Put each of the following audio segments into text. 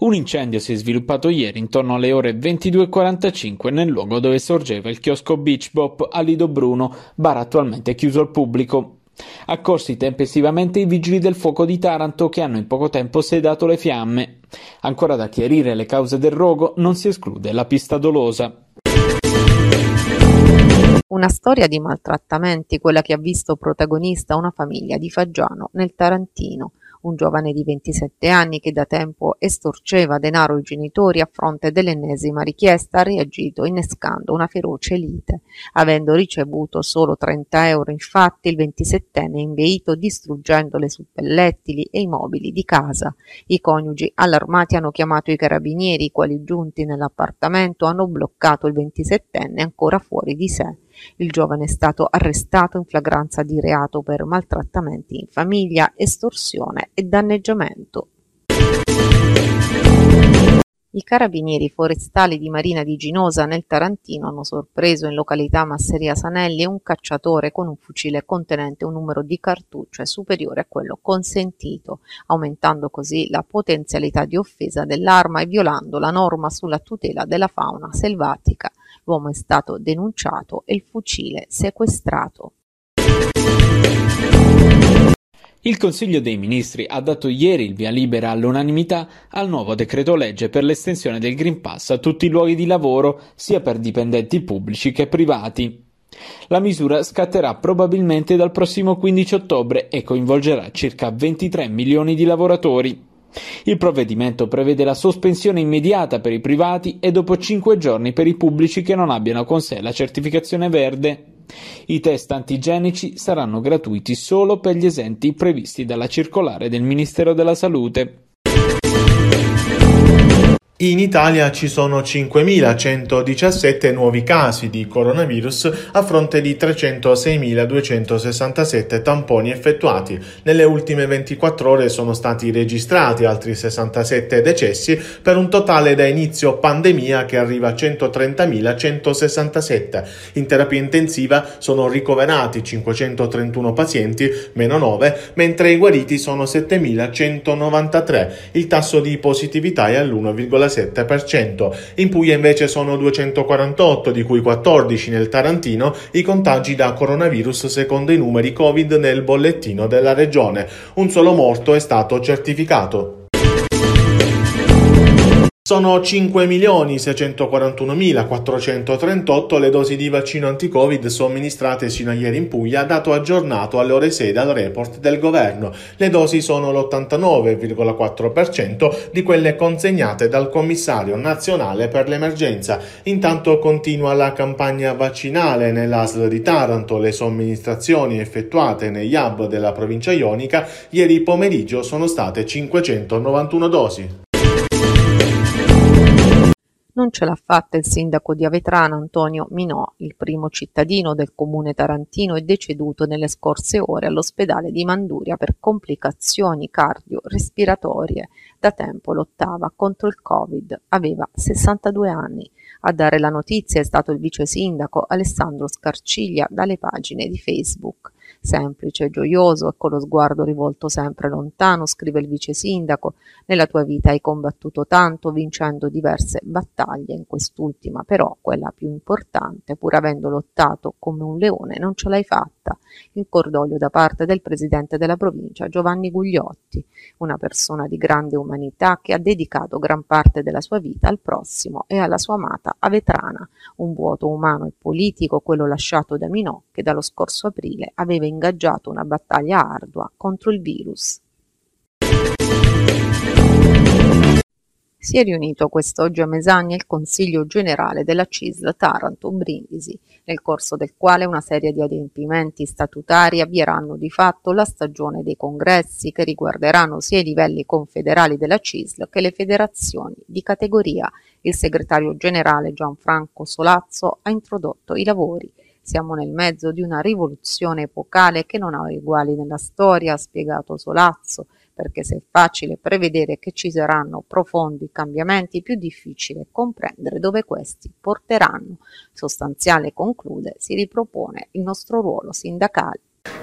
Un incendio si è sviluppato ieri intorno alle ore 22.45 nel luogo dove sorgeva il chiosco Beach Bop a Lido Bruno, bar attualmente chiuso al pubblico. Accorsi tempestivamente i vigili del fuoco di Taranto che hanno in poco tempo sedato le fiamme. Ancora da chiarire le cause del rogo, non si esclude la pista dolosa. Una storia di maltrattamenti, quella che ha visto protagonista una famiglia di Faggiano nel Tarantino un giovane di 27 anni che da tempo estorceva denaro ai genitori a fronte dell'ennesima richiesta ha reagito innescando una feroce lite. Avendo ricevuto solo 30 euro infatti il 27enne è inveito distruggendo le suppellettili e i mobili di casa. I coniugi allarmati hanno chiamato i carabinieri i quali giunti nell'appartamento hanno bloccato il 27enne ancora fuori di sé. Il giovane è stato arrestato in flagranza di reato per maltrattamenti in famiglia, estorsione e danneggiamento. I carabinieri forestali di Marina di Ginosa nel Tarantino hanno sorpreso in località Masseria Sanelli un cacciatore con un fucile contenente un numero di cartucce superiore a quello consentito, aumentando così la potenzialità di offesa dell'arma e violando la norma sulla tutela della fauna selvatica. L'uomo è stato denunciato e il fucile sequestrato. Il Consiglio dei Ministri ha dato ieri il via libera all'unanimità al nuovo decreto legge per l'estensione del Green Pass a tutti i luoghi di lavoro, sia per dipendenti pubblici che privati. La misura scatterà probabilmente dal prossimo 15 ottobre e coinvolgerà circa 23 milioni di lavoratori. Il provvedimento prevede la sospensione immediata per i privati e dopo cinque giorni per i pubblici che non abbiano con sé la certificazione verde. I test antigenici saranno gratuiti solo per gli esenti previsti dalla circolare del Ministero della Salute. In Italia ci sono 5.117 nuovi casi di coronavirus a fronte di 306.267 tamponi effettuati. Nelle ultime 24 ore sono stati registrati altri 67 decessi per un totale da inizio pandemia che arriva a 130.167. In terapia intensiva sono ricoverati 531 pazienti, meno 9, mentre i guariti sono 7.193. Il tasso di positività è all'1,6%. 2,7%. In Puglia invece sono 248, di cui 14 nel Tarantino, i contagi da coronavirus secondo i numeri Covid nel bollettino della regione. Un solo morto è stato certificato. Sono 5.641.438 le dosi di vaccino anti-Covid somministrate sino a ieri in Puglia, dato aggiornato alle ore 6 dal report del governo. Le dosi sono l'89,4% di quelle consegnate dal commissario nazionale per l'emergenza. Intanto continua la campagna vaccinale nell'ASL di Taranto. Le somministrazioni effettuate negli hub della provincia ionica ieri pomeriggio sono state 591 dosi. Non ce l'ha fatta il sindaco di Avetrana Antonio Minò, il primo cittadino del comune tarantino è deceduto nelle scorse ore all'ospedale di Manduria per complicazioni cardio-respiratorie. Da tempo lottava contro il Covid, aveva 62 anni. A dare la notizia è stato il vice sindaco Alessandro Scarciglia dalle pagine di Facebook semplice, gioioso e con lo sguardo rivolto sempre lontano, scrive il vice sindaco, nella tua vita hai combattuto tanto, vincendo diverse battaglie, in quest'ultima però, quella più importante, pur avendo lottato come un leone, non ce l'hai fatta. In cordoglio da parte del presidente della provincia, Giovanni Gugliotti, una persona di grande umanità che ha dedicato gran parte della sua vita al prossimo e alla sua amata Avetrana, un vuoto umano e politico, quello lasciato da Minò, che dallo scorso aprile aveva ingaggiato una battaglia ardua contro il virus. Si è riunito quest'oggi a Mesagna il Consiglio generale della CISL Taranto Brindisi, nel corso del quale una serie di adempimenti statutari avvieranno di fatto la stagione dei congressi che riguarderanno sia i livelli confederali della CISL che le federazioni di categoria. Il segretario generale Gianfranco Solazzo ha introdotto i lavori siamo nel mezzo di una rivoluzione epocale che non ha uguali nella storia, ha spiegato Solazzo, perché se è facile prevedere che ci saranno profondi cambiamenti, più difficile comprendere dove questi porteranno. Sostanziale conclude, si ripropone il nostro ruolo sindacale.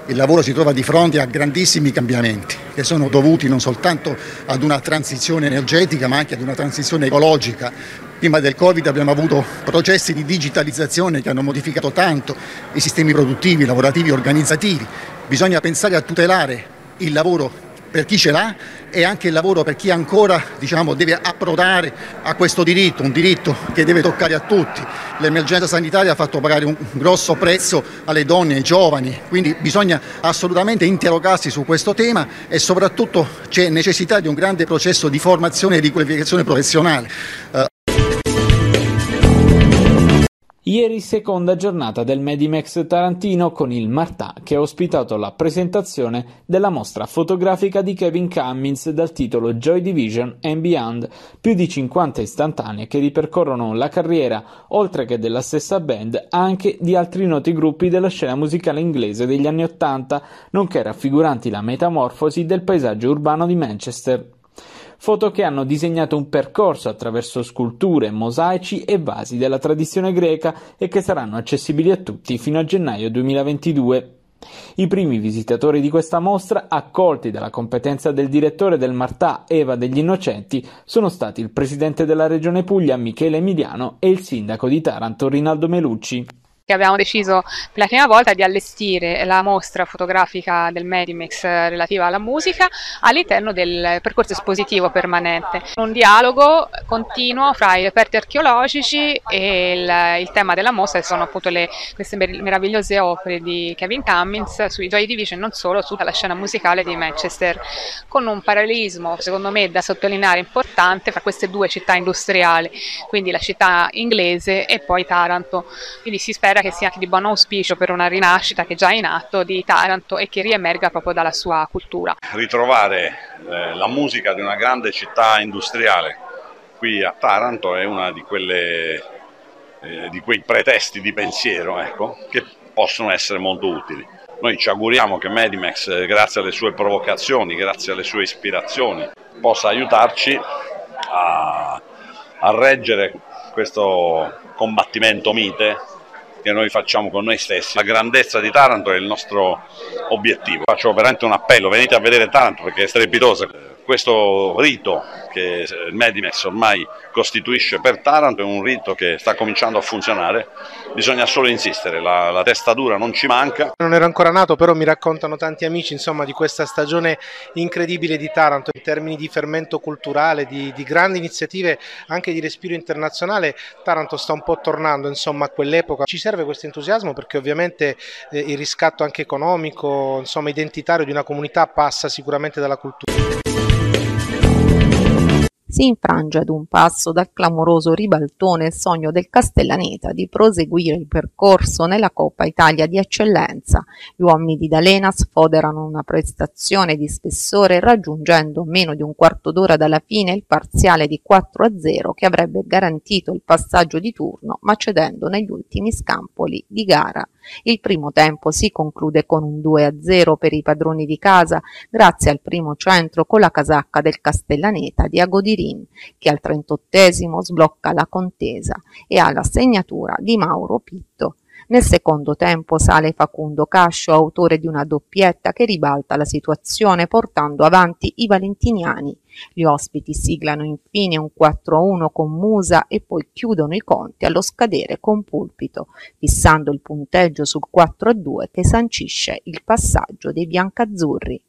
Il lavoro si trova di fronte a grandissimi cambiamenti che sono dovuti non soltanto ad una transizione energetica ma anche ad una transizione ecologica. Prima del Covid abbiamo avuto processi di digitalizzazione che hanno modificato tanto i sistemi produttivi, lavorativi, organizzativi. Bisogna pensare a tutelare il lavoro per chi ce l'ha e anche il lavoro per chi ancora diciamo, deve approdare a questo diritto, un diritto che deve toccare a tutti. L'emergenza sanitaria ha fatto pagare un grosso prezzo alle donne, ai giovani, quindi bisogna assolutamente interrogarsi su questo tema e soprattutto c'è necessità di un grande processo di formazione e di qualificazione professionale. Uh, Ieri seconda giornata del Medimex Tarantino con il Martà che ha ospitato la presentazione della mostra fotografica di Kevin Cummins dal titolo Joy Division and Beyond, più di 50 istantanee che ripercorrono la carriera, oltre che della stessa band, anche di altri noti gruppi della scena musicale inglese degli anni Ottanta, nonché raffiguranti la metamorfosi del paesaggio urbano di Manchester foto che hanno disegnato un percorso attraverso sculture, mosaici e vasi della tradizione greca e che saranno accessibili a tutti fino a gennaio 2022. I primi visitatori di questa mostra, accolti dalla competenza del direttore del Martà Eva degli Innocenti, sono stati il presidente della Regione Puglia Michele Emiliano e il sindaco di Taranto Rinaldo Melucci che abbiamo deciso per la prima volta di allestire la mostra fotografica del Medimex relativa alla musica all'interno del percorso espositivo permanente. Un dialogo continuo fra i reperti archeologici e il, il tema della mostra che sono appunto le, queste meravigliose opere di Kevin Cummins sui Joy Division non solo, tutta la scena musicale di Manchester, con un parallelismo secondo me da sottolineare importante fra queste due città industriali, quindi la città inglese e poi Taranto. Quindi si spera spera che sia anche di buon auspicio per una rinascita che è già in atto di Taranto e che riemerga proprio dalla sua cultura. Ritrovare eh, la musica di una grande città industriale qui a Taranto è uno di, eh, di quei pretesti di pensiero ecco, che possono essere molto utili. Noi ci auguriamo che Medimex, eh, grazie alle sue provocazioni, grazie alle sue ispirazioni, possa aiutarci a, a reggere questo combattimento mite che noi facciamo con noi stessi. La grandezza di Taranto è il nostro obiettivo. Faccio veramente un appello, venite a vedere Taranto perché è strepitosa. Questo rito che il Medimex ormai costituisce per Taranto è un rito che sta cominciando a funzionare, bisogna solo insistere, la, la testa dura non ci manca. Non ero ancora nato, però mi raccontano tanti amici insomma, di questa stagione incredibile di Taranto in termini di fermento culturale, di, di grandi iniziative, anche di respiro internazionale. Taranto sta un po' tornando insomma, a quell'epoca. Ci serve questo entusiasmo perché ovviamente eh, il riscatto anche economico, insomma, identitario di una comunità passa sicuramente dalla cultura si infrange ad un passo dal clamoroso ribaltone il sogno del Castellaneta di proseguire il percorso nella Coppa Italia di eccellenza. Gli uomini di D'Alena sfoderano una prestazione di spessore raggiungendo meno di un quarto d'ora dalla fine il parziale di 4-0 che avrebbe garantito il passaggio di turno ma cedendo negli ultimi scampoli di gara. Il primo tempo si conclude con un 2-0 per i padroni di casa grazie al primo centro con la casacca del Castellaneta di Agodirin che al 38 sblocca la contesa e ha la segnatura di Mauro Pitto. Nel secondo tempo sale Facundo Cascio, autore di una doppietta che ribalta la situazione portando avanti i valentiniani. Gli ospiti siglano infine un 4-1 con Musa e poi chiudono i conti allo scadere con Pulpito, fissando il punteggio sul 4-2 che sancisce il passaggio dei biancazzurri.